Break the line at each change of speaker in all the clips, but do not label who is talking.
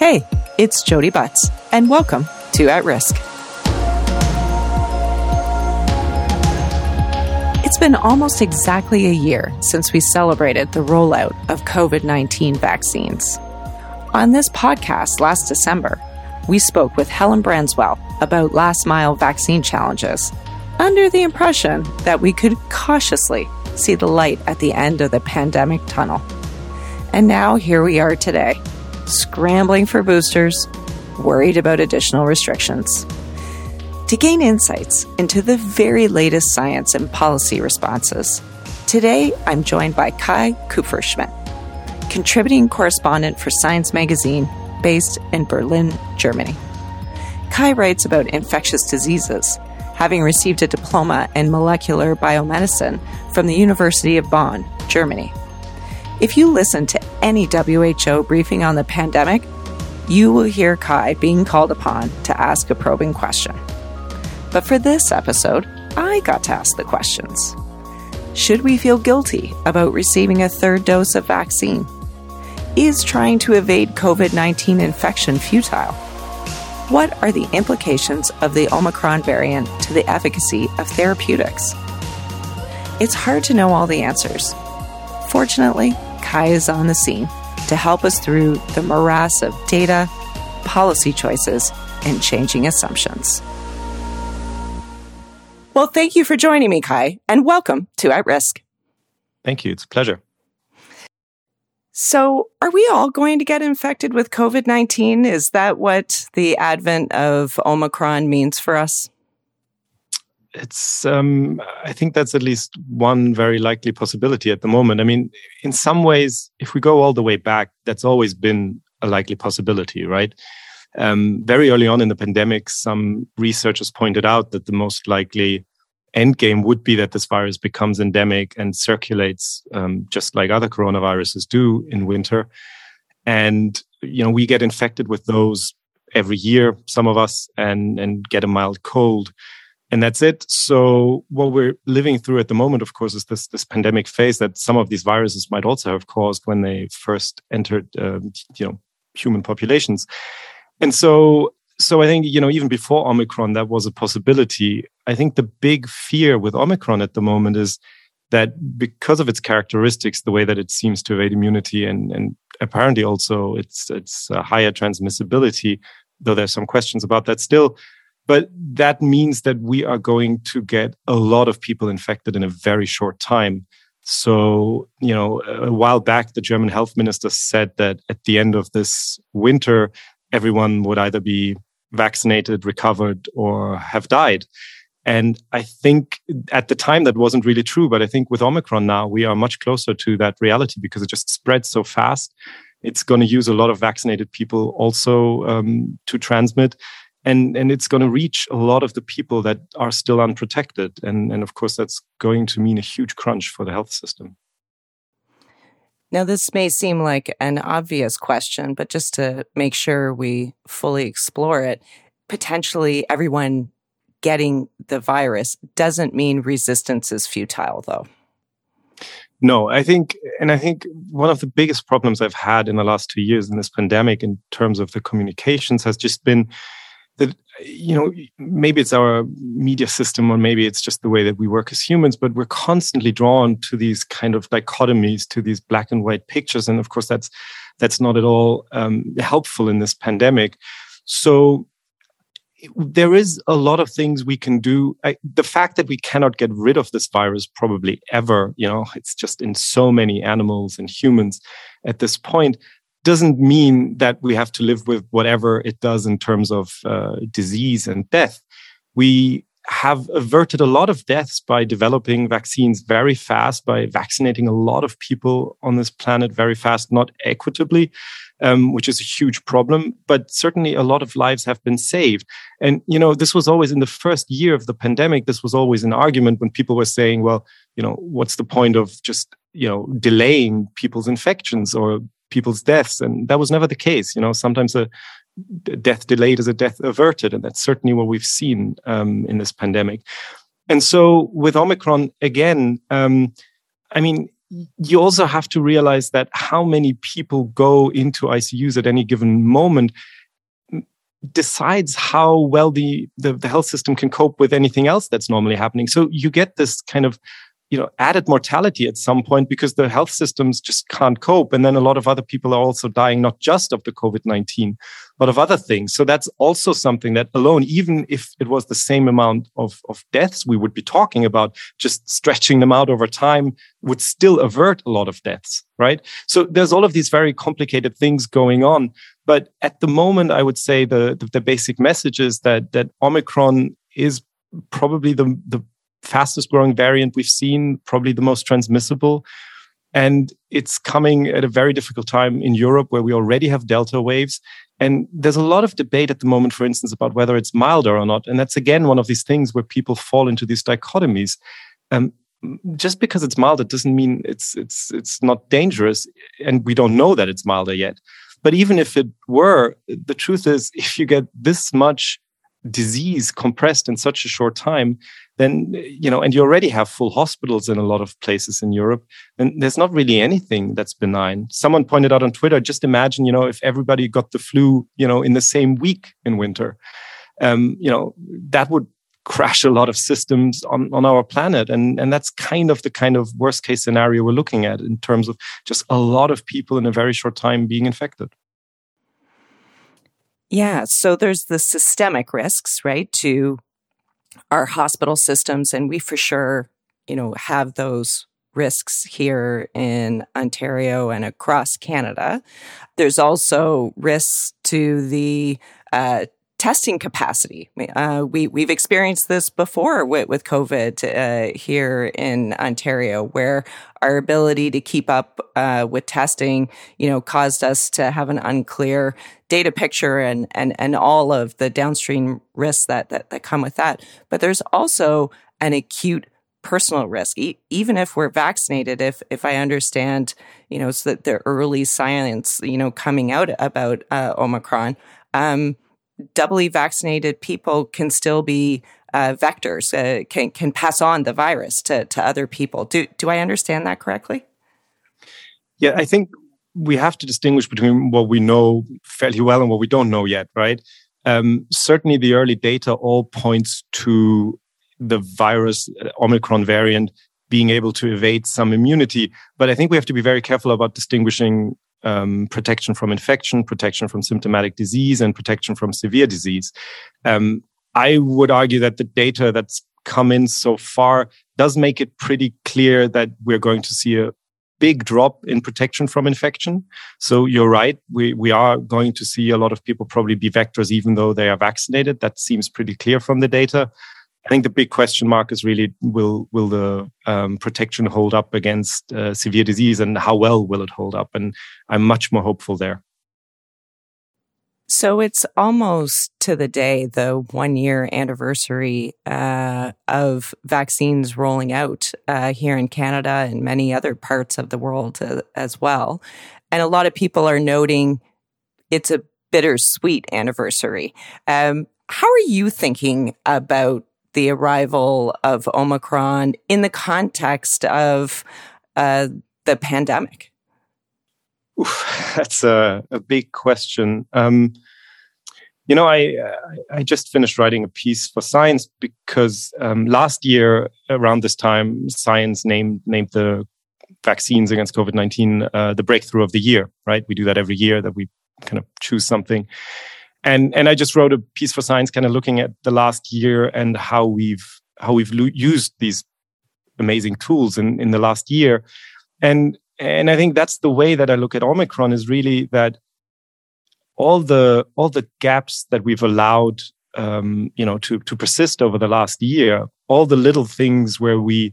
Hey, it's Jodi Butts, and welcome to At Risk. It's been almost exactly a year since we celebrated the rollout of COVID 19 vaccines. On this podcast last December, we spoke with Helen Branswell about last mile vaccine challenges, under the impression that we could cautiously see the light at the end of the pandemic tunnel. And now here we are today scrambling for boosters, worried about additional restrictions. To gain insights into the very latest science and policy responses, today I'm joined by Kai Kupferschmidt, contributing correspondent for Science magazine based in Berlin, Germany. Kai writes about infectious diseases, having received a diploma in molecular biomedicine from the University of Bonn, Germany. If you listen to any WHO briefing on the pandemic, you will hear Kai being called upon to ask a probing question. But for this episode, I got to ask the questions. Should we feel guilty about receiving a third dose of vaccine? Is trying to evade COVID 19 infection futile? What are the implications of the Omicron variant to the efficacy of therapeutics? It's hard to know all the answers. Fortunately, Kai is on the scene to help us through the morass of data, policy choices, and changing assumptions. Well, thank you for joining me, Kai, and welcome to At Risk.
Thank you. It's a pleasure.
So, are we all going to get infected with COVID 19? Is that what the advent of Omicron means for us?
It's um, i think that's at least one very likely possibility at the moment. I mean in some ways if we go all the way back that's always been a likely possibility right? Um, very early on in the pandemic some researchers pointed out that the most likely end game would be that this virus becomes endemic and circulates um, just like other coronaviruses do in winter. And you know we get infected with those every year some of us and and get a mild cold and that's it. So what we're living through at the moment, of course, is this this pandemic phase that some of these viruses might also have caused when they first entered, um, you know, human populations. And so, so I think you know, even before Omicron, that was a possibility. I think the big fear with Omicron at the moment is that because of its characteristics, the way that it seems to evade immunity, and and apparently also its its higher transmissibility, though there's some questions about that still but that means that we are going to get a lot of people infected in a very short time. So, you know, a while back, the German health minister said that at the end of this winter, everyone would either be vaccinated, recovered, or have died. And I think at the time that wasn't really true. But I think with Omicron now, we are much closer to that reality because it just spreads so fast. It's going to use a lot of vaccinated people also um, to transmit and and it's going to reach a lot of the people that are still unprotected. And and of course that's going to mean a huge crunch for the health system.
Now this may seem like an obvious question but just to make sure we fully explore it potentially everyone getting the virus doesn't mean resistance is futile though.
No i think and i think one of the biggest problems i've had in the last two years in this pandemic in terms of the communications has just been that you know maybe it's our media system or maybe it's just the way that we work as humans but we're constantly drawn to these kind of dichotomies to these black and white pictures. And of course that's that's not at all um, helpful in this pandemic. So there is a lot of things we can do. I, the fact that we cannot get rid of this virus probably ever you know it's just in so many animals and humans at this point doesn't mean that we have to live with whatever it does in terms of uh, disease and death. We have averted a lot of deaths by developing vaccines very fast, by vaccinating a lot of people on this planet very fast, not equitably, um, which is a huge problem. But certainly a lot of lives have been saved. And, you know, this was always in the first year of the pandemic, this was always an argument when people were saying, well, you know, what's the point of just, you know, delaying people's infections or people's deaths. And that was never the case. You know, sometimes a death delayed is a death averted. And that's certainly what we've seen um, in this pandemic. And so with Omicron, again, um, I mean, you also have to realize that how many people go into ICUs at any given moment decides how well the, the, the health system can cope with anything else that's normally happening. So you get this kind of you know added mortality at some point because the health systems just can't cope. And then a lot of other people are also dying not just of the covid-19 but of other things. So that's also something that alone even if it was the same amount of, of deaths we would be talking about just stretching them out over time would still avert a lot of deaths right? So there's all of these very complicated things going on. But at the moment i would say the the, the basic message is that that omicron is probably the the fastest growing variant we've seen, probably the most transmissible. And it's coming at a very difficult time in Europe where we already have Delta waves. And there's a lot of debate at the moment, for instance, about whether it's milder or not. And that's again one of these things where people fall into these dichotomies. Um, just because it's milder doesn't mean it's it's it's not dangerous, and we don't know that it's milder yet. But even if it were, the truth is, if you get this much disease compressed in such a short time, then you know and you already have full hospitals in a lot of places in europe and there's not really anything that's benign. Someone pointed out on twitter just imagine you know if everybody got the flu you know in the same week in winter. Um, you know that would crash a lot of systems on, on our planet and and that's kind of the kind of worst case scenario we're looking at in terms of just a lot of people in a very short time being infected.
Yeah so there's the systemic risks right to our hospital systems, and we for sure, you know, have those risks here in Ontario and across Canada. There's also risks to the uh, testing capacity. Uh, we we've experienced this before with, with COVID uh, here in Ontario, where our ability to keep up uh, with testing, you know, caused us to have an unclear data picture and and and all of the downstream risks that that, that come with that. But there's also an acute personal risk e- even if we're vaccinated if if i understand you know so that the early science you know coming out about uh, omicron um, doubly vaccinated people can still be uh, vectors, uh, can can pass on the virus to to other people. Do do I understand that correctly?
Yeah, I think we have to distinguish between what we know fairly well and what we don't know yet, right? Um, certainly, the early data all points to the virus uh, Omicron variant being able to evade some immunity, but I think we have to be very careful about distinguishing um, protection from infection, protection from symptomatic disease, and protection from severe disease. Um, I would argue that the data that's come in so far does make it pretty clear that we're going to see a big drop in protection from infection. So you're right. We, we are going to see a lot of people probably be vectors, even though they are vaccinated. That seems pretty clear from the data. I think the big question mark is really will will the um, protection hold up against uh, severe disease, and how well will it hold up? And I'm much more hopeful there.
So it's almost to the day, the one year anniversary uh, of vaccines rolling out uh, here in Canada and many other parts of the world uh, as well. And a lot of people are noting it's a bittersweet anniversary. Um, how are you thinking about the arrival of Omicron in the context of uh, the pandemic?
Oof, that's a, a, big question. Um, you know, I I just finished writing a piece for Science because um, last year around this time, Science named named the vaccines against COVID nineteen uh, the breakthrough of the year. Right, we do that every year that we kind of choose something and and I just wrote a piece for Science, kind of looking at the last year and how we've how we've lo- used these amazing tools in in the last year, and and I think that's the way that I look at Omicron is really that all the all the gaps that we've allowed um, you know to to persist over the last year, all the little things where we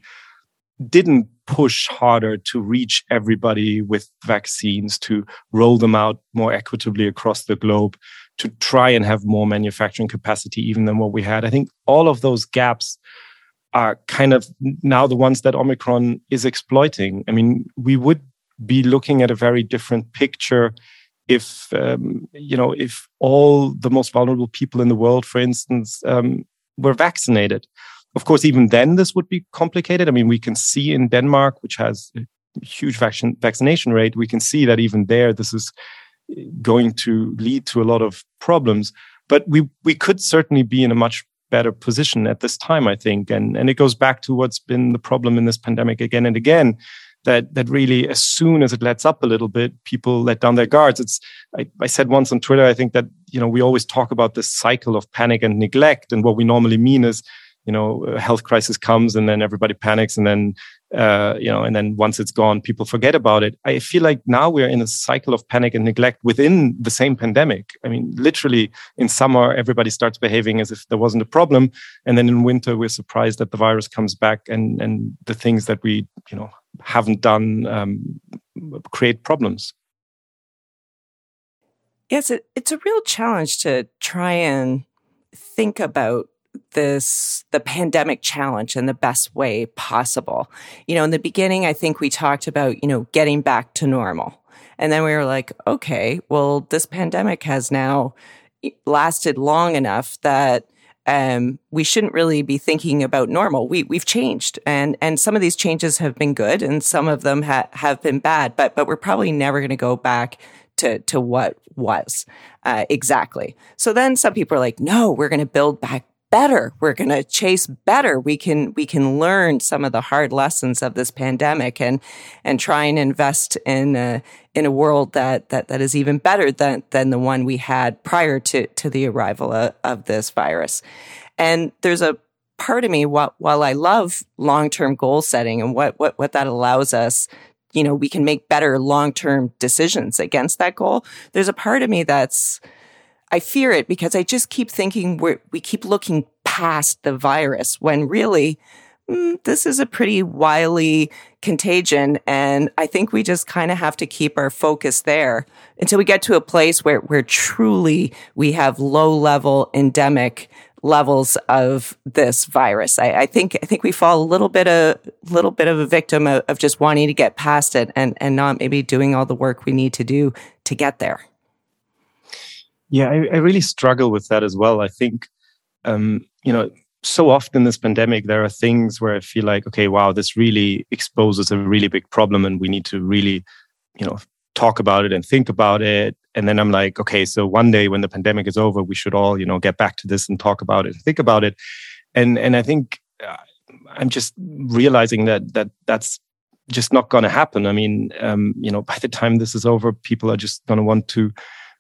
didn't push harder to reach everybody with vaccines to roll them out more equitably across the globe to try and have more manufacturing capacity even than what we had. I think all of those gaps are kind of now the ones that Omicron is exploiting. I mean, we would be looking at a very different picture if um, you know if all the most vulnerable people in the world, for instance, um, were vaccinated. Of course, even then this would be complicated. I mean, we can see in Denmark, which has a huge vaccine, vaccination rate, we can see that even there, this is going to lead to a lot of problems. But we we could certainly be in a much better position at this time, I think. And and it goes back to what's been the problem in this pandemic again and again. That that really, as soon as it lets up a little bit, people let down their guards. It's I, I said once on Twitter, I think that you know we always talk about this cycle of panic and neglect, and what we normally mean is you know a health crisis comes and then everybody panics and then uh, you know and then once it's gone people forget about it. I feel like now we're in a cycle of panic and neglect within the same pandemic. I mean literally in summer everybody starts behaving as if there wasn't a problem. And then in winter we're surprised that the virus comes back and and the things that we you know haven't done um, create problems.
Yes it, it's a real challenge to try and think about this the pandemic challenge in the best way possible. You know, in the beginning I think we talked about, you know, getting back to normal. And then we were like, okay, well this pandemic has now lasted long enough that um, we shouldn't really be thinking about normal. We we've changed, and and some of these changes have been good, and some of them ha- have been bad. But but we're probably never going to go back to to what was uh, exactly. So then some people are like, no, we're going to build back better. We're going to chase better. We can, we can learn some of the hard lessons of this pandemic and, and try and invest in a, in a world that, that, that is even better than, than the one we had prior to, to the arrival of, of this virus. And there's a part of me, while, while I love long-term goal setting and what, what, what that allows us you know, we can make better long-term decisions against that goal. There's a part of me that's, I fear it because I just keep thinking we we keep looking past the virus when really mm, this is a pretty wily contagion. And I think we just kind of have to keep our focus there until we get to a place where, where truly we have low level endemic levels of this virus. I, I, think I think we fall a little bit a little bit of a victim of, of just wanting to get past it and, and not maybe doing all the work we need to do to get there.
Yeah, I, I really struggle with that as well. I think, um, you know, so often this pandemic, there are things where I feel like, okay, wow, this really exposes a really big problem, and we need to really, you know, talk about it and think about it. And then I'm like, okay, so one day when the pandemic is over, we should all, you know, get back to this and talk about it, and think about it. And and I think uh, I'm just realizing that that that's just not going to happen. I mean, um, you know, by the time this is over, people are just going to want to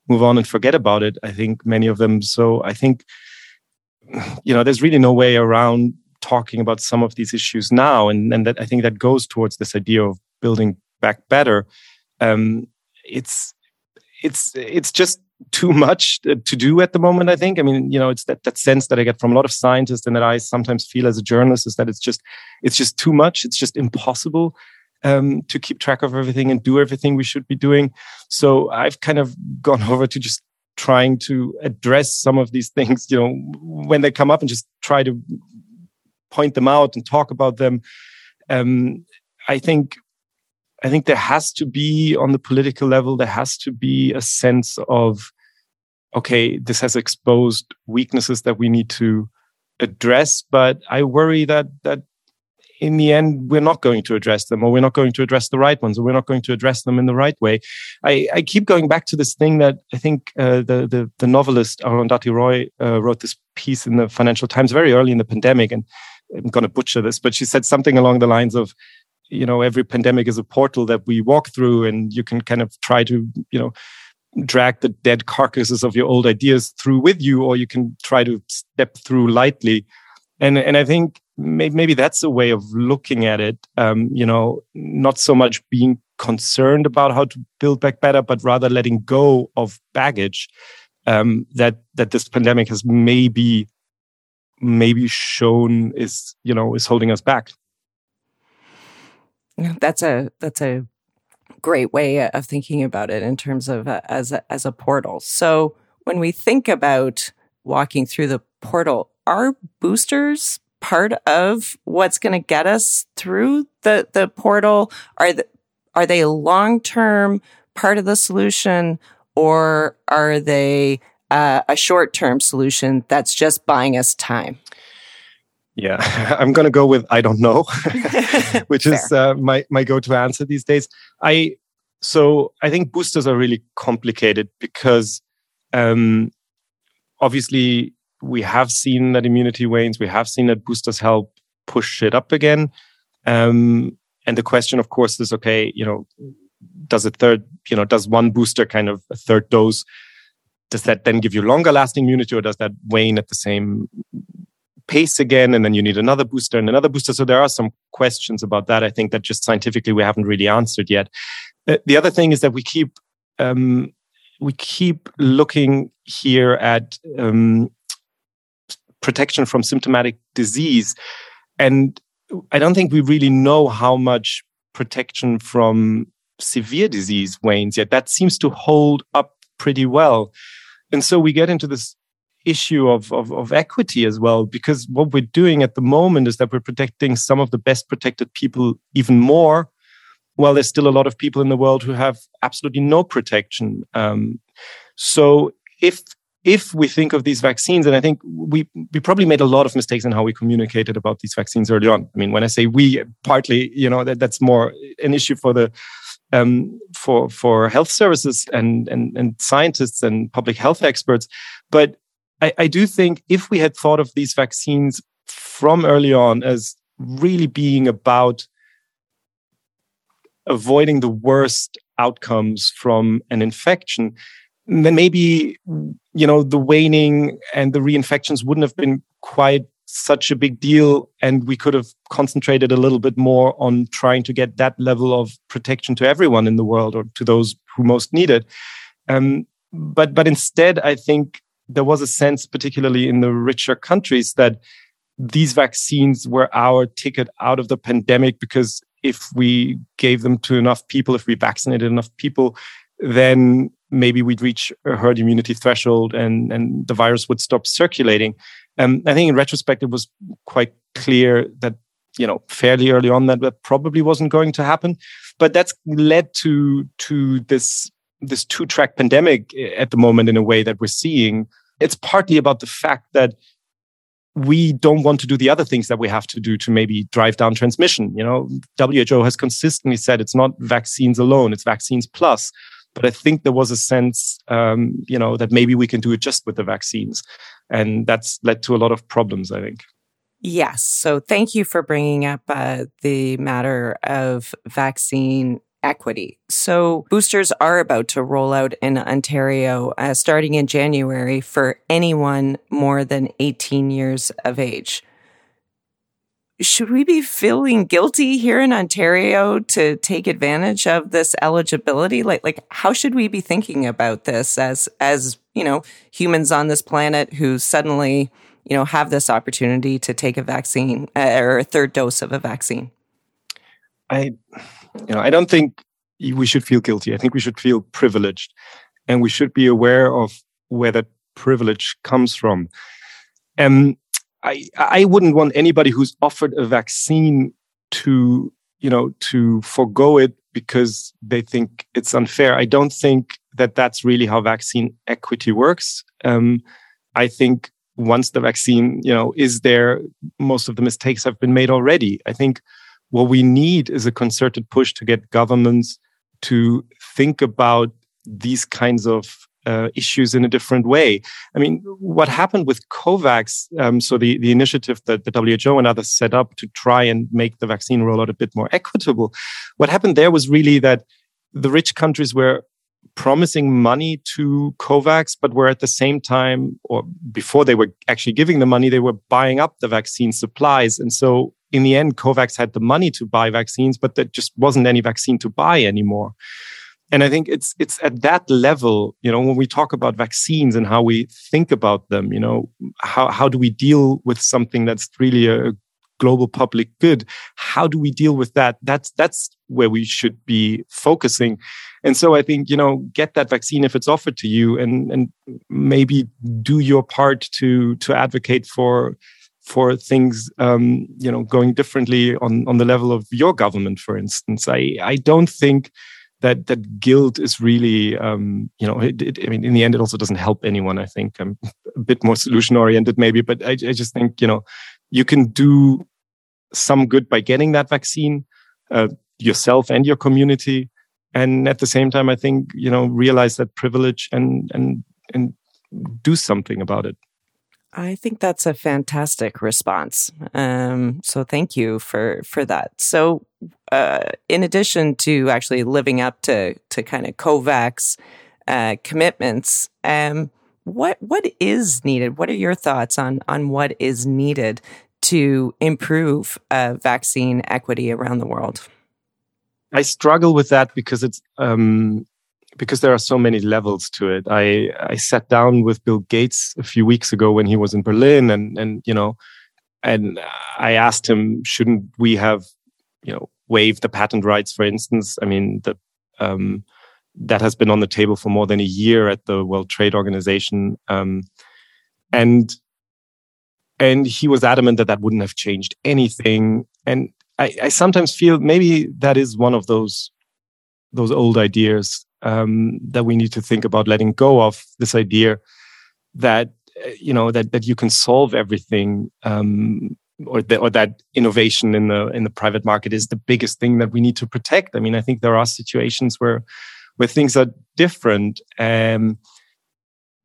move on and forget about it. I think many of them. So I think, you know, there's really no way around talking about some of these issues now. And, and that I think that goes towards this idea of building back better. Um, it's, it's, it's just too much to do at the moment. I think. I mean, you know, it's that that sense that I get from a lot of scientists and that I sometimes feel as a journalist is that it's just it's just too much. It's just impossible um, to keep track of everything and do everything we should be doing. So I've kind of gone over to just trying to address some of these things, you know, when they come up and just try to point them out and talk about them. Um, I think I think there has to be on the political level, there has to be a sense of, okay, this has exposed weaknesses that we need to address. But I worry that that in the end, we're not going to address them, or we're not going to address the right ones, or we're not going to address them in the right way. I, I keep going back to this thing that I think uh, the, the, the novelist Arundhati Roy uh, wrote this piece in the Financial Times very early in the pandemic, and I'm going to butcher this, but she said something along the lines of, you know, every pandemic is a portal that we walk through, and you can kind of try to, you know, drag the dead carcasses of your old ideas through with you, or you can try to step through lightly. And and I think maybe that's a way of looking at it. Um, you know, not so much being concerned about how to build back better, but rather letting go of baggage um, that that this pandemic has maybe maybe shown is you know is holding us back.
That's a that's a great way of thinking about it in terms of uh, as a, as a portal. So when we think about walking through the portal, are boosters part of what's going to get us through the, the portal? Are, the, are they long term part of the solution or are they uh, a short term solution that's just buying us time?
Yeah, I'm going to go with I don't know, which is uh, my my go-to answer these days. I so I think boosters are really complicated because um, obviously we have seen that immunity wanes. We have seen that boosters help push it up again. Um, and the question, of course, is okay. You know, does a third, you know, does one booster kind of a third dose? Does that then give you longer lasting immunity, or does that wane at the same pace again and then you need another booster and another booster so there are some questions about that i think that just scientifically we haven't really answered yet uh, the other thing is that we keep um, we keep looking here at um, protection from symptomatic disease. And i don't think we really know how much protection from severe disease wanes yet. That seems to hold up pretty well. And so we get into this issue of, of, of equity as well, because what we're doing at the moment is that we're protecting some of the best protected people even more, while there's still a lot of people in the world who have absolutely no protection. Um, so if if we think of these vaccines, and I think we we probably made a lot of mistakes in how we communicated about these vaccines early on. I mean, when I say we, partly, you know, that, that's more an issue for the um, for for health services and, and and scientists and public health experts. But I, I do think if we had thought of these vaccines from early on as really being about avoiding the worst outcomes from an infection, then maybe you know the waning and the reinfections wouldn't have been quite such a big deal and we could have concentrated a little bit more on trying to get that level of protection to everyone in the world or to those who most need it. Um, but but instead i think there was a sense, particularly in the richer countries, that these vaccines were our ticket out of the pandemic because if we gave them to enough people, if we vaccinated enough people, then maybe we'd reach a herd immunity threshold and, and the virus would stop circulating. Um, I think in retrospect, it was quite clear that, you know, fairly early on that that probably wasn't going to happen. But that's led to, to this this two track pandemic at the moment in a way that we're seeing. It's partly about the fact that we don't want to do the other things that we have to do to maybe drive down transmission. You know, WHO has consistently said it's not vaccines alone, it's vaccines plus. But I think there was a sense, um, you know, that maybe we can do it just with the vaccines. And that's led to a lot of problems, I think.
Yes. So thank you for bringing up uh, the matter of vaccine equity. So boosters are about to roll out in Ontario uh, starting in January for anyone more than 18 years of age. Should we be feeling guilty here in Ontario to take advantage of this eligibility? Like, like, how should we be thinking about this as, as, you know, humans on this planet who suddenly, you know, have this opportunity to take a vaccine uh, or a third dose of a vaccine?
I, you know, I don't think we should feel guilty. I think we should feel privileged and we should be aware of where that privilege comes from. Um, I, I wouldn't want anybody who's offered a vaccine to, you know, to forego it because they think it's unfair. I don't think that that's really how vaccine equity works. Um, I think once the vaccine, you know, is there, most of the mistakes have been made already. I think what we need is a concerted push to get governments to think about these kinds of uh, issues in a different way. I mean, what happened with COVAX, um, so the, the initiative that the WHO and others set up to try and make the vaccine rollout a bit more equitable, what happened there was really that the rich countries were promising money to COVAX, but were at the same time, or before they were actually giving the money, they were buying up the vaccine supplies. And so in the end, COVAX had the money to buy vaccines, but there just wasn't any vaccine to buy anymore. And I think it's it's at that level, you know, when we talk about vaccines and how we think about them, you know, how how do we deal with something that's really a global public good? How do we deal with that? That's that's where we should be focusing. And so I think, you know, get that vaccine if it's offered to you and and maybe do your part to to advocate for for things um, you know going differently on on the level of your government for instance i i don't think that that guilt is really um, you know it, it, i mean in the end it also doesn't help anyone i think. I'm a bit more solution oriented maybe but I, I just think you know you can do some good by getting that vaccine uh, yourself and your community and at the same time i think you know realize that privilege and and and do something about it
I think that's a fantastic response. Um, so thank you for for that. So, uh, in addition to actually living up to to kind of COVAX uh, commitments, um, what what is needed? What are your thoughts on on what is needed to improve uh, vaccine equity around the world?
I struggle with that because it's um, because there are so many levels to it. I I sat down with Bill Gates a few weeks ago when he was in Berlin, and and you know, and I asked him, shouldn't we have, you know, waived the patent rights, for instance? I mean, the um, that has been on the table for more than a year at the World Trade Organization, um, and and he was adamant that that wouldn't have changed anything. And I, I sometimes feel maybe that is one of those those old ideas um, that we need to think about letting go of this idea that you know that that you can solve everything um, or, the, or that innovation in the in the private market is the biggest thing that we need to protect. I mean, I think there are situations where where things are different. Um,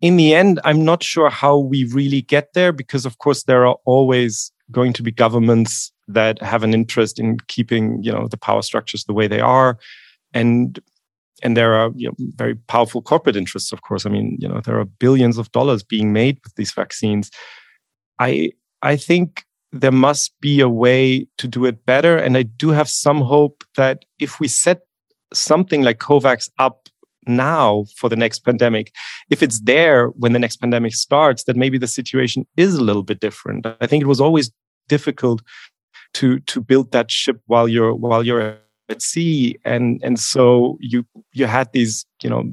in the end, I'm not sure how we really get there because, of course, there are always going to be governments that have an interest in keeping, you know, the power structures the way they are, and and there are you know, very powerful corporate interests, of course. I mean, you know, there are billions of dollars being made with these vaccines. I I think there must be a way to do it better, and I do have some hope that if we set something like COVAX up now for the next pandemic, if it's there when the next pandemic starts, that maybe the situation is a little bit different. I think it was always difficult to to build that ship while you're while you're at sea and and so you you had these you know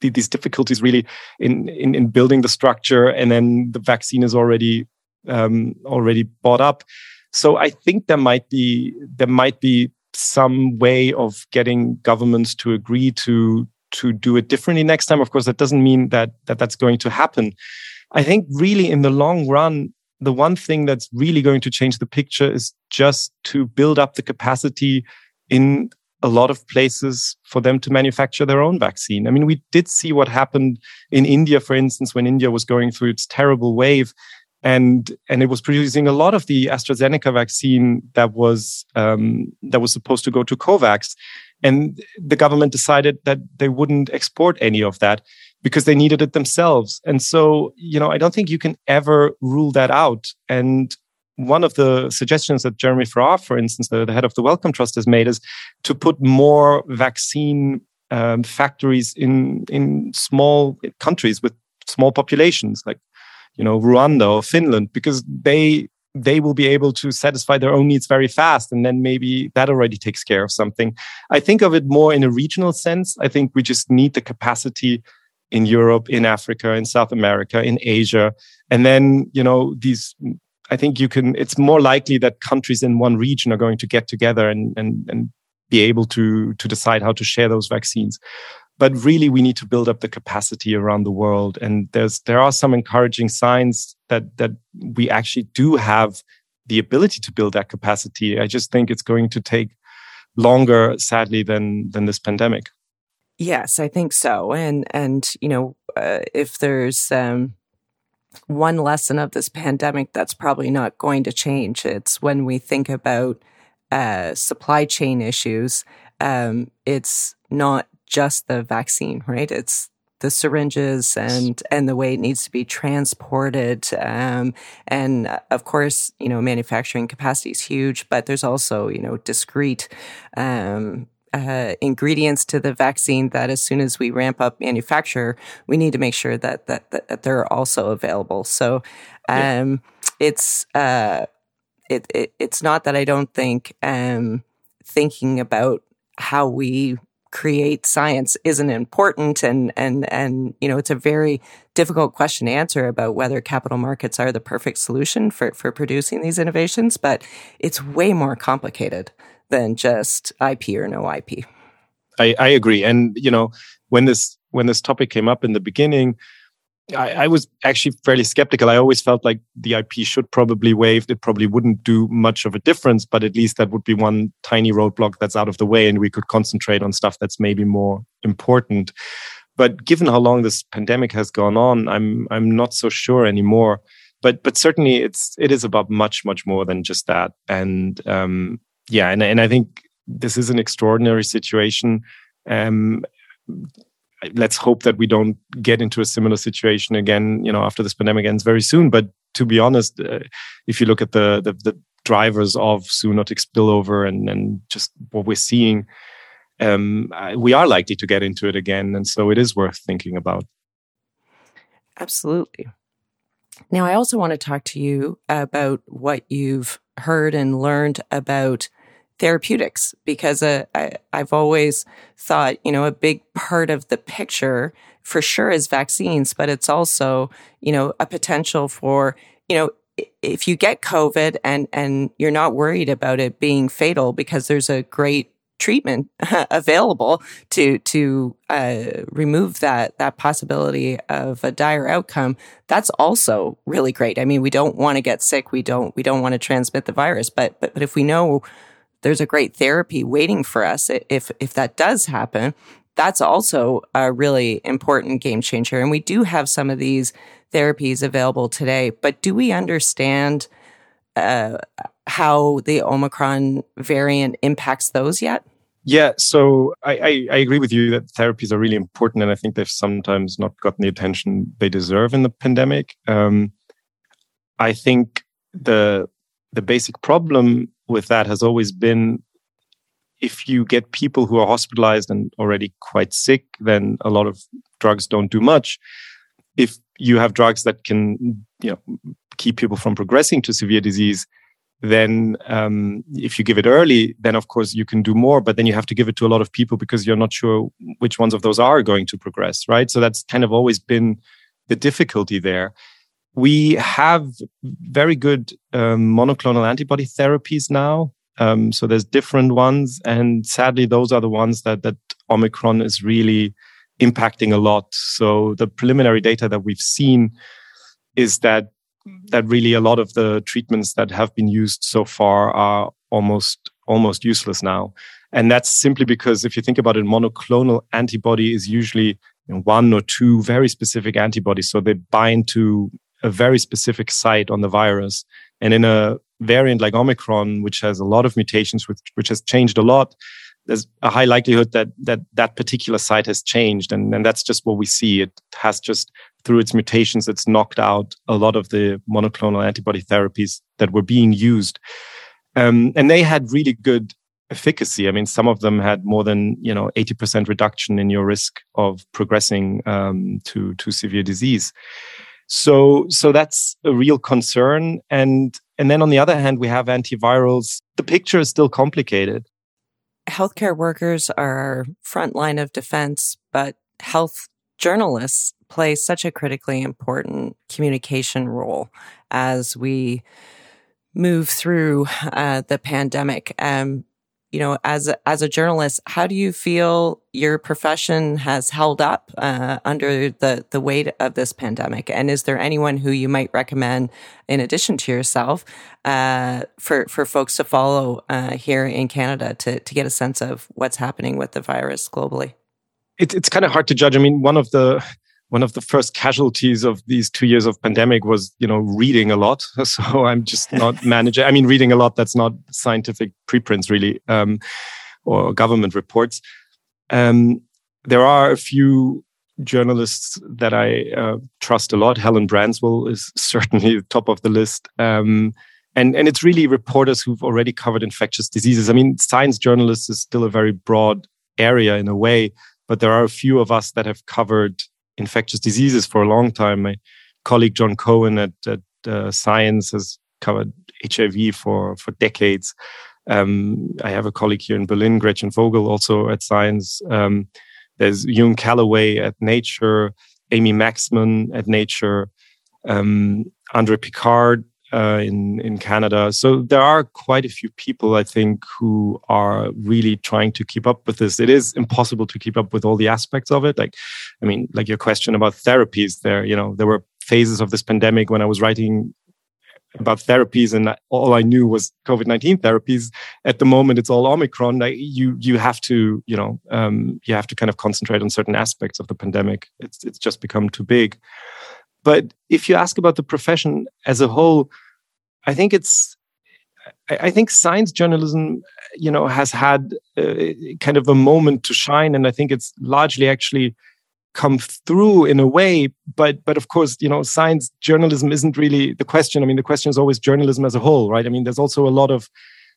these difficulties really in, in, in building the structure and then the vaccine is already um, already bought up. So i think there might be there might be some way of getting governments to agree to to do it differently next time. Of course that doesn't mean that that that's going to happen. I think really in the long run the one thing that's really going to change the picture is just to build up the capacity in a lot of places for them to manufacture their own vaccine. I mean, we did see what happened in India, for instance, when India was going through its terrible wave. And, and it was producing a lot of the AstraZeneca vaccine that was um, that was supposed to go to COVAX, and the government decided that they wouldn't export any of that because they needed it themselves. And so, you know, I don't think you can ever rule that out. And one of the suggestions that Jeremy Farrar, for instance, the, the, head of the Wellcome Trust, has made is to put more vaccine um, factories in in small countries with small populations, like you know Rwanda or Finland, because they they will be able to satisfy their own needs very fast, and then maybe that already takes care of something. I think of it more in a regional sense. I think we just need the capacity in Europe, in Africa, in South America, in Asia, and then you know these I think you can, it's more likely that countries in one region are going to get together and, and, and be able to, to decide how to share those vaccines. But really, we need to build up the capacity around the world. And there's, there are some encouraging signs that, that we actually do have the ability to build that capacity. I just think it's going to take longer, sadly, than, than this pandemic.
Yes, I think so. And, and, you know, uh, if there's, um, one lesson of this pandemic that's probably not going to change. It's when we think about uh, supply chain issues, um, it's not just the vaccine, right? It's the syringes and and the way it needs to be transported um, and uh, of course you know manufacturing capacity is huge but there's also you know discrete um, uh, ingredients to the vaccine that as soon as we ramp up manufacture, we need to make sure that that, that they're also available. So um, yeah. it's uh, it, it, it's not that I don't think um, thinking about how we create science isn't important and and and you know it's a very difficult question to answer about whether capital markets are the perfect solution for for producing these innovations but it's way more complicated than just IP or no IP.
I, I agree. And you know, when this when this topic came up in the beginning, I, I, was actually fairly skeptical. I always felt like the IP should probably waived. It probably wouldn't do much of a difference, but at least that would be one tiny roadblock that's out of the way, and we could concentrate on stuff that's maybe more important. But given how long this pandemic has gone on, I'm I'm not so sure anymore. But but certainly it's it is about much much more than just that. And um, yeah, and and I think this is an extraordinary situation. Um, let's hope that we don't get into a similar situation again you know after this pandemic ends very soon. But to be honest uh, if you look at the, the, the drivers of zoonotic spillover and and just what we're seeing um, we are likely to get into it again. And so it is worth thinking about.
Absolutely now i also want to talk to you about what you've heard and learned about therapeutics because uh, I, I've always thought, you know, a big part of the picture for sure is vaccines, but it's also, you know, a potential for, you know, if you get COVID and, and you're not worried about it being fatal because there's a great treatment available to to uh, remove that that possibility of a dire outcome that's also really great. I mean we don't want to get sick we don't we don't want to transmit the virus but but, but if we know there's a great therapy waiting for us if if that does happen that's also a really important game changer. And we do have some of these therapies available today but do we understand uh, how the omicron variant impacts those yet
yeah, so I, I, I, agree with you that therapies are really important, and I think they've sometimes not gotten the attention they deserve in the pandemic. Um, I think the the basic problem with that has always been if you get people who are hospitalized and already quite sick, then a lot of drugs don't do much. If you have drugs that can, you know, keep people from progressing to severe disease, then um, if you give it early, then of course you can do more. But then you have to give it to a lot of people because you're not sure which ones of those are going to progress, right? So that's kind of always been the difficulty there we have very good um, monoclonal antibody therapies now. Um, so there's different ones, and sadly, those are the ones that that Omicron is really impacting a lot. So the preliminary data that we've seen is that that really a lot of the treatments that have been used so far are almost almost useless now. And that's simply because if you think about it, monoclonal antibody is usually one or two very specific antibodies. So they bind to a very specific site on the virus. And in a variant like Omicron, which has a lot of mutations, which, which has changed a lot, there's a high likelihood that that, that particular site has changed. And, and that's just what we see. It has just, through its mutations, it's knocked out a lot of the monoclonal antibody therapies that were being used. Um, and they had really good efficacy. I mean, some of them had more than you know 80% reduction in your risk of progressing um, to to severe disease. So, so that's a real concern. And, and then on the other hand, we have antivirals. The picture is still complicated.
Healthcare workers are our front line of defense, but health journalists play such a critically important communication role as we move through uh, the pandemic. Um, you know, as a, as a journalist, how do you feel your profession has held up uh, under the the weight of this pandemic? And is there anyone who you might recommend, in addition to yourself, uh, for for folks to follow uh, here in Canada to to get a sense of what's happening with the virus globally?
It, it's kind of hard to judge. I mean, one of the one of the first casualties of these two years of pandemic was you know reading a lot. So i'm just not managing i mean reading a lot that's not scientific preprints really um, or government reports. Um, there are a few journalists that i uh, trust a lot. Helen branswell is certainly top of the list. Um, and and it's really reporters who've already covered infectious diseases. I mean science journalists is still a very broad area in a way but there are a few of us that have covered infectious diseases for a long time. My colleague Jon Cohen at, at uh, Science has covered HIV for for decades. Um, I have a colleague here in Berlin, Gretchen Vogel, also at Science. Um, there's Ewan Callaway at Nature, Amy Maxmen at Nature, um, Andre Picard uh, in in Canada. So there are quite a few people, I think, who are really trying to keep up with this. It is impossible to keep up with all the aspects of it. Like, I mean, like your question about therapies. There, you know, there were phases of this pandemic when I was writing about therapies and all I knew was COVID-19 therapies. At the moment, it's all Omicron. you, you have to, you know, um, you have to kind of concentrate on certain aspects of the pandemic. It's, it's just become too big. But if you ask about the profession as a whole, I think it's, I, think science journalism, you know, has had uh, kind of a moment to shine. And I think it's largely actually come through in a way but but of course you know science journalism isn't really the question i mean the question is always journalism as a whole right i mean there's also a lot of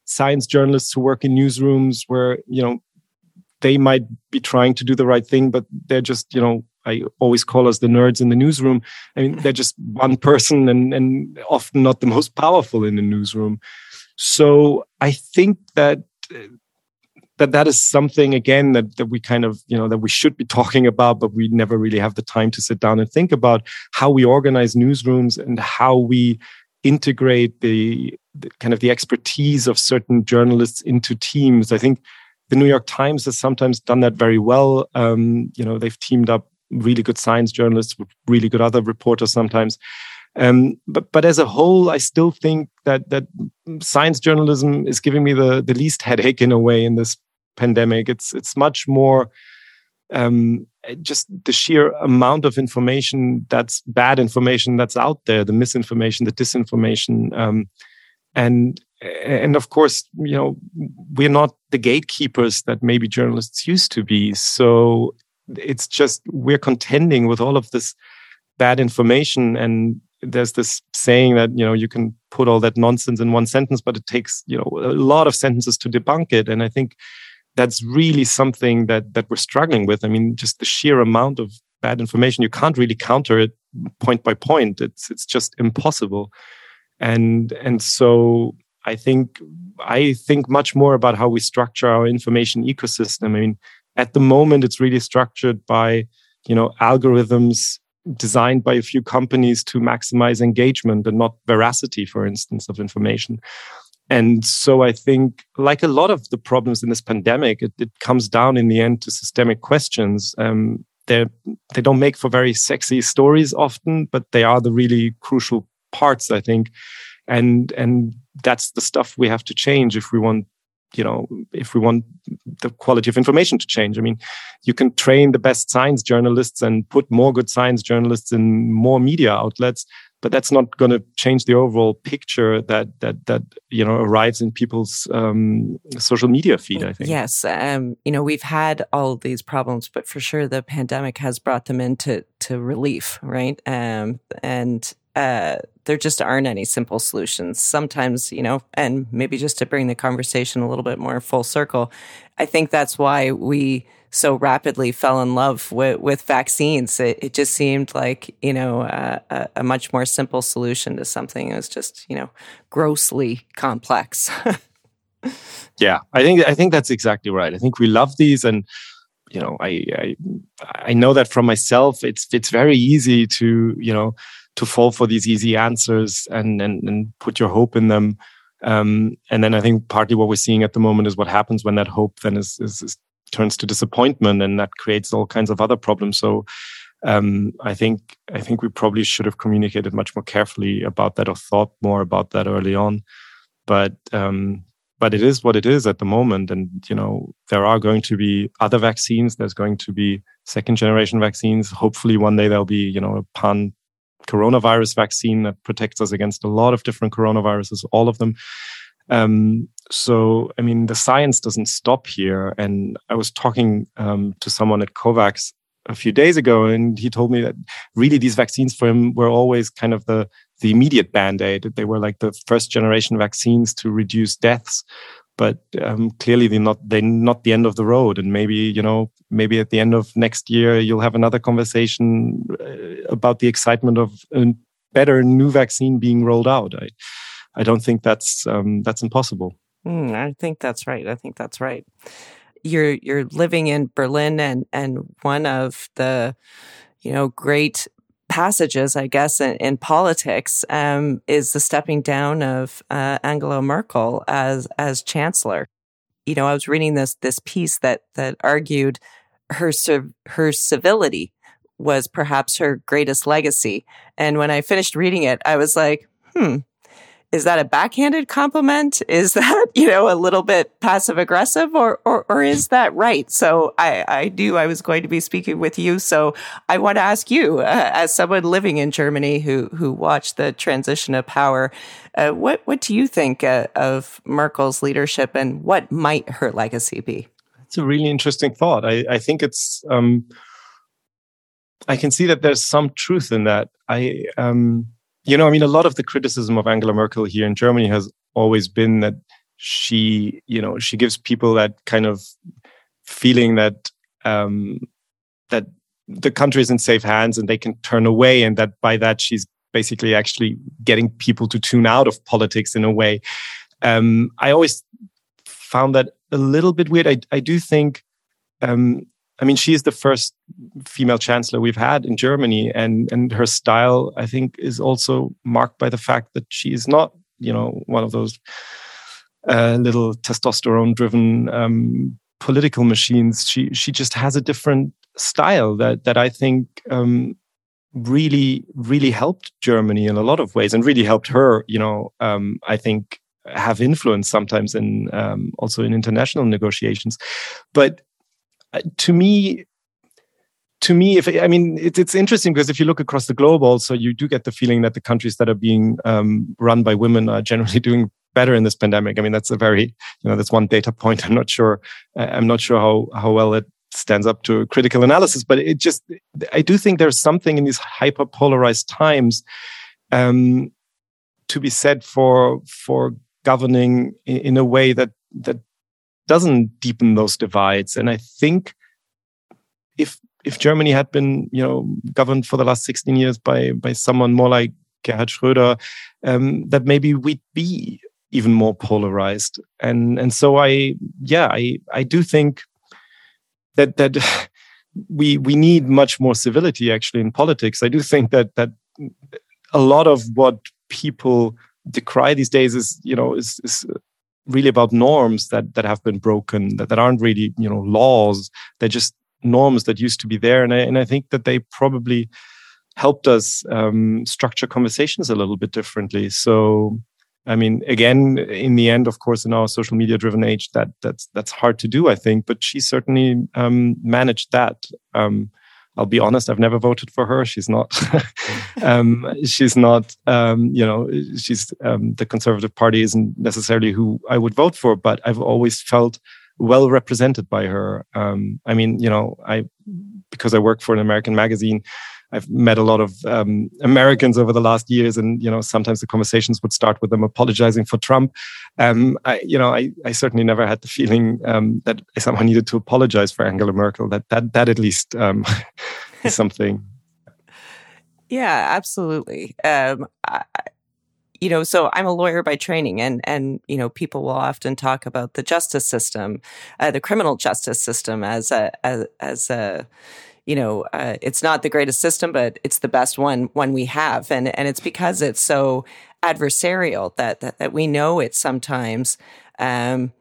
science journalists who work in newsrooms where you know they might be trying to do the right thing but they're just you know i always call us the nerds in the newsroom. I mean they're just one person and and often not the most powerful in the newsroom. So i think that that that is something again that, that we kind of you know that we should be talking about but we never really have the time to sit down and think about how we organize newsrooms and how we integrate the, the kind of the expertise of certain journalists into teams. I think the new york times has sometimes done that very well. Um, you know they've teamed up really good science journalists with really good other reporters sometimes um, but but as a whole, I still think that that science journalism is giving me the the least headache in a way in this pandemic. It's it's much more um, just the sheer amount of information that's bad information that's out there, the misinformation, the disinformation, um, and and of course, you know, we're not the gatekeepers that maybe journalists used to be. So it's just we're contending with all of this bad information and there's this saying that you know you can put all that nonsense in one sentence but it takes you know a lot of sentences to debunk it and i think that's really something that that we're struggling with. I mean, just the sheer amount of bad information, you can't really counter it point by point. It's it's just impossible. And and so I think I think much more about how we structure our information ecosystem. I mean, at the moment it's really structured by, you know, algorithms designed by a few companies to maximize engagement and not veracity, for instance, of information. And so I think, like a lot of the problems in this pandemic, it, it comes down in the end to systemic questions. Um, they they don't make for very sexy stories often, but they are the really crucial parts, I think. And and that's the stuff we have to change if we want, you know, if we want the quality of information to change. I mean, you can train the best science journalists and put more good science journalists in more media outlets but that's not going to change the overall picture that that that you know arrives in people's um, social media feed. I think.
Yes, um, you know we've had all these problems, but for sure the pandemic has brought them into to relief, right? Um, and uh, there just aren't any simple solutions. Sometimes, you know, and maybe just to bring the conversation a little bit more full circle, I think that's why we so rapidly fell in love with, with vaccines. It, it just seemed like, you know, uh, a, a, much more simple solution to something that was just, you know, grossly complex.
yeah, I think, I think that's exactly right. I think we love these and, you know, I, I, I know that from myself, it's, it's very easy to, you know, to fall for these easy answers and, and, and put your hope in them. Um, and then I think partly what we're seeing at the moment is what happens when that hope then is, is, is turns to disappointment and that creates all kinds of other problems so um, I think I think we probably should have communicated much more carefully about that or thought more about that early on. But um, but it is what it is at the moment, and you know there are going to be other vaccines. There's going to be second generation vaccines. Hopefully, one day there'll be you know a pan coronavirus vaccine that protects us against a lot of different coronaviruses, all of them. Um, so, I mean, the science doesn't stop here. And I was talking um, to someone at COVAX a few days ago, and he told me that really these vaccines for him were always kind of the the immediate band aid. They were like the first generation vaccines to reduce deaths, but um, clearly they're not they're not the end of the road. And maybe you know maybe at the end of next year you'll have another conversation uh, about the excitement of a better new vaccine being rolled out. I I don't think that's um, that's impossible.
Mm, I think that's right. I think that's right. You're you're living in Berlin, and and one of the you know great passages, I guess, in, in politics um, is the stepping down of uh, Angela Merkel as as chancellor. You know, I was reading this this piece that that argued her her civility was perhaps her greatest legacy, and when I finished reading it, I was like, hmm, is that a backhanded compliment? Is that, you know, a little bit passive aggressive or, or, or is that right? So I, I knew I was going to be speaking with you. So I want to ask you, uh, as someone living in Germany who, who watched the transition of power, uh, what, what do you think uh, of Merkel's leadership and what might her legacy be?
It's a really interesting thought. I, I think it's, um, I can see that there's some truth in that. I, um, you know, I mean, a lot of the criticism of Angela Merkel here in Germany has always been that she, you know, she gives people that kind of feeling that um, that the country is in safe hands and they can turn away, and that by that she's basically actually getting people to tune out of politics in a way. Um, I always found that a little bit weird. I, I do think um, I mean, she is the first female chancellor we've had in Germany, and and her style, I think, is also marked by the fact that she is not, you know, one of those uh, little testosterone-driven um, political machines. She she just has a different style that that I think um, really really helped Germany in a lot of ways, and really helped her. You know, um, I think have influence sometimes in um, also in international negotiations, but to me, to me, if I mean, it, it's interesting because if you look across the globe, also you do get the feeling that the countries that are being um, run by women are generally doing better in this pandemic. I mean, that's a very, you know, that's one data point. I'm not sure. I'm not sure how how well it stands up to critical analysis, but it just, I do think there's something in these hyper polarized times um, to be said for for governing in, in a way that that doesn't deepen those divides. And I think if if Germany had been, you know, governed for the last 16 years by by someone more like Gerhard Schröder, um, that maybe we'd be even more polarized. And and so I, yeah, I I do think that that we we need much more civility actually in politics. I do think that that a lot of what people decry these days is you know is, is really about norms that that have been broken that, that aren't really you know laws they're just norms that used to be there and I, and I think that they probably helped us um, structure conversations a little bit differently so I mean, again, in the end, of course, in our social media driven age, that that's that's hard to do, I think. But she certainly um, managed that. Um, I'll be honest, I've never voted for her. She's not, um, she's not, um, you know, she's um, the Conservative Party isn't necessarily who I would vote for, but I've always felt well represented by her. Um, I mean, you know, I because I work for an American magazine, I've met a lot of um, Americans over the last years, and you know sometimes the conversations would start with them apologizing for Trump. Um, I, you know, I, I certainly never had the feeling um, that someone needed to apologize for Angela Merkel. That that that at least um, is something.
Yeah, absolutely. Um, I, you know, so I'm a lawyer by training, and and you know, people will often talk about the justice system, uh, the criminal justice system, as a as, as a you know, uh, it's not the greatest system, but it's the best one one we have, and and it's because it's so adversarial that that, that we know it sometimes um,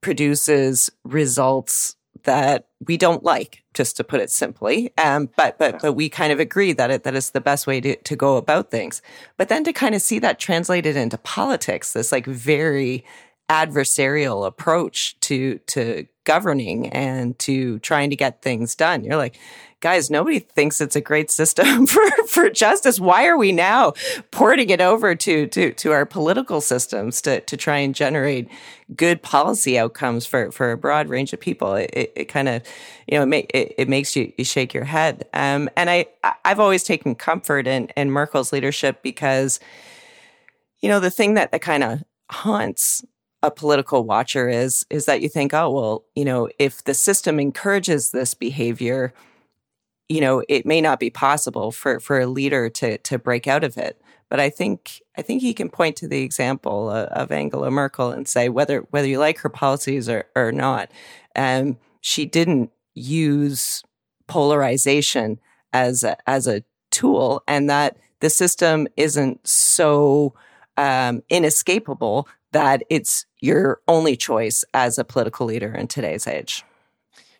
produces results that we don't like, just to put it simply. Um, but but but we kind of agree that it that is the best way to to go about things. But then to kind of see that translated into politics, this like very adversarial approach to to governing and to trying to get things done. You're like, guys, nobody thinks it's a great system for, for justice. Why are we now porting it over to, to, to our political systems to, to try and generate good policy outcomes for, for a broad range of people? It, it, it kind of, you know, it, it, it, makes you, you shake your head. Um, and I, I've always taken comfort in, in Merkel's leadership because, you know, the thing that, that kind of haunts a political watcher is is that you think oh well you know if the system encourages this behavior you know, it may not be possible for, for a leader to, to break out of it. But I think I think he can point to the example of, of Angela Merkel and say whether whether you like her policies or, or not, um, she didn't use polarization as a, as a tool and that the system isn't so um, inescapable that it's your only choice as a political leader in today's age.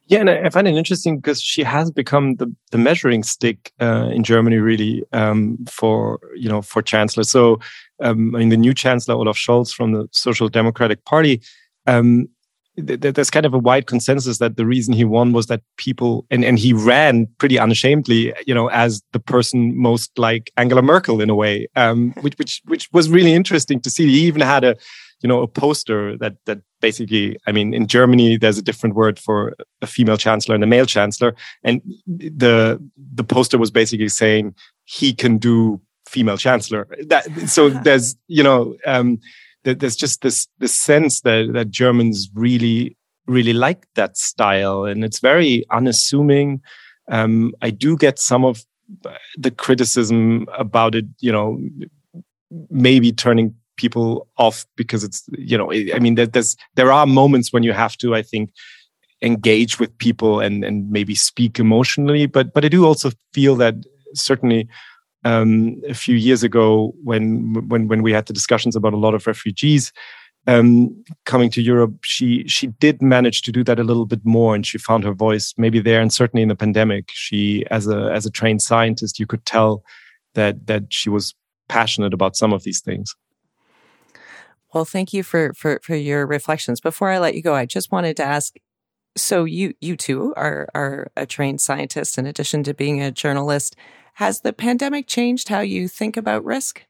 Yeah, and I, find it interesting because she has become the, the measuring stick uh, in Germany, really, um, for you know for chancellor. So, um, I mean, the new chancellor Olaf Scholz from the Social Democratic Party, um, there's kind of a wide consensus that the reason he won was that people and, and he ran pretty unashamedly, you know, as the person most like Angela Merkel in a way, um, which which which was really interesting to see. He even had a, you know, a poster that that basically, I mean, in Germany there's a different word for a female chancellor and a male chancellor, and the the poster was basically saying he can do female chancellor. That so there's you know. Um, there's just this this sense that that Germans really really like that style, and it's very unassuming. Um, I do get some of the criticism about it, you know, maybe turning people off because it's you know i mean there's there are moments when you have to i think engage with people and and maybe speak emotionally but but i do also feel that certainly um, a few years ago when when when we had the discussions about a lot of refugees um, coming to Europe, she she did manage to do that a little bit more, and she found her voice maybe there, and certainly in the pandemic, she as a as a trained scientist, you could tell that that she was passionate about some of these things.
Well, thank you for for for your reflections. Before I let you go, I just wanted to ask. So you you too are are a trained scientist in addition to being a journalist. Has the pandemic changed how you think about risk?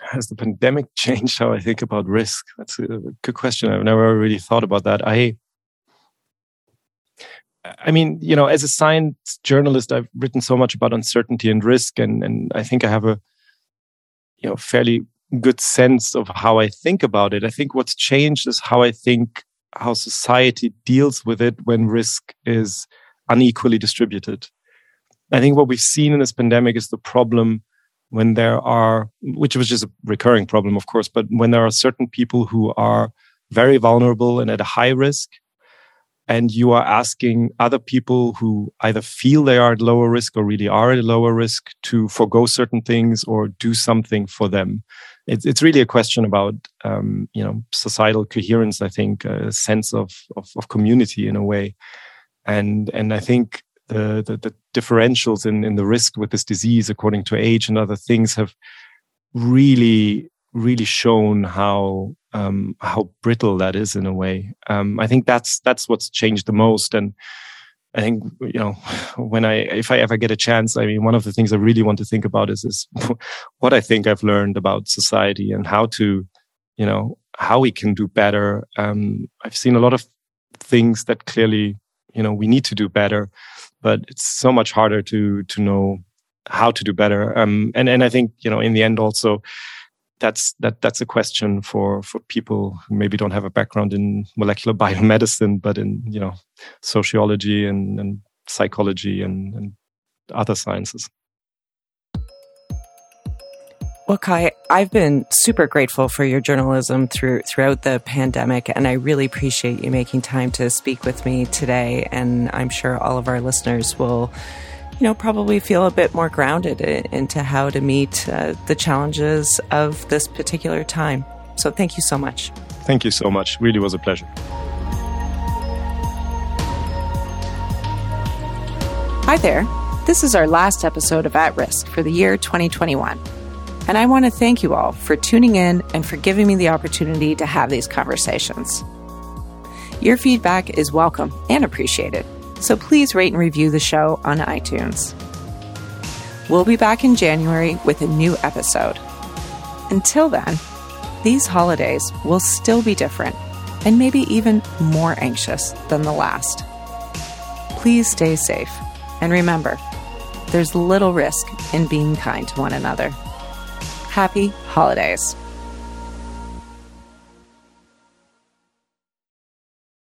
Has the pandemic changed how I think about risk? That's a good question. I've never really thought about that. I I mean, you know, as a science journalist, I've written so much about uncertainty and risk, and and I think I have a you know fairly good sense of how I think about it. I think what's changed is how I think how society deals with it when risk is unequally distributed. I think what we've seen in this pandemic is the problem when there are, which was just a recurring problem, of course, but when there are certain people who are very vulnerable and at a high risk, and you are asking other people who either feel they are at lower risk or really are at a lower risk to forego certain things or do something for them. It's, it's really a question about um, you know societal coherence. I think a sense of, of, of community in a way, and and I think the, the, the differentials in, in the risk with this disease according to age and other things have really really shown how um, how brittle that is in a way. Um, I think that's that's what's changed the most, and I think you know when I if I ever get a chance, I mean, one of the things I really want to think about is is what I think I've learned about society and how to you know how we can do better. Um, I've seen a lot of things that clearly you know we need to do better but it's so much harder to to know how to do better. Um, and and I think you know in the end also that's that that's a question for for people who maybe don't have a background in molecular biomedicine, but in you know sociology and, and psychology and, and other sciences.
Well, Kai, I've been super grateful for your journalism through throughout the pandemic, and I really appreciate you making time to speak with me today. And I'm sure all of our listeners will, you know, probably feel a bit more grounded into how to meet uh, the challenges of this particular time. So, thank you so much.
Thank you so much. Really was a pleasure.
Hi there. This is our last episode of At Risk for the year 2021. And I want to thank you all for tuning in and for giving me the opportunity to have these conversations. Your feedback is welcome and appreciated, so please rate and review the show on iTunes. We'll be back in January with a new episode. Until then, these holidays will still be different and maybe even more anxious than the last. Please stay safe and remember, there's little risk in being kind to one another. Happy holidays.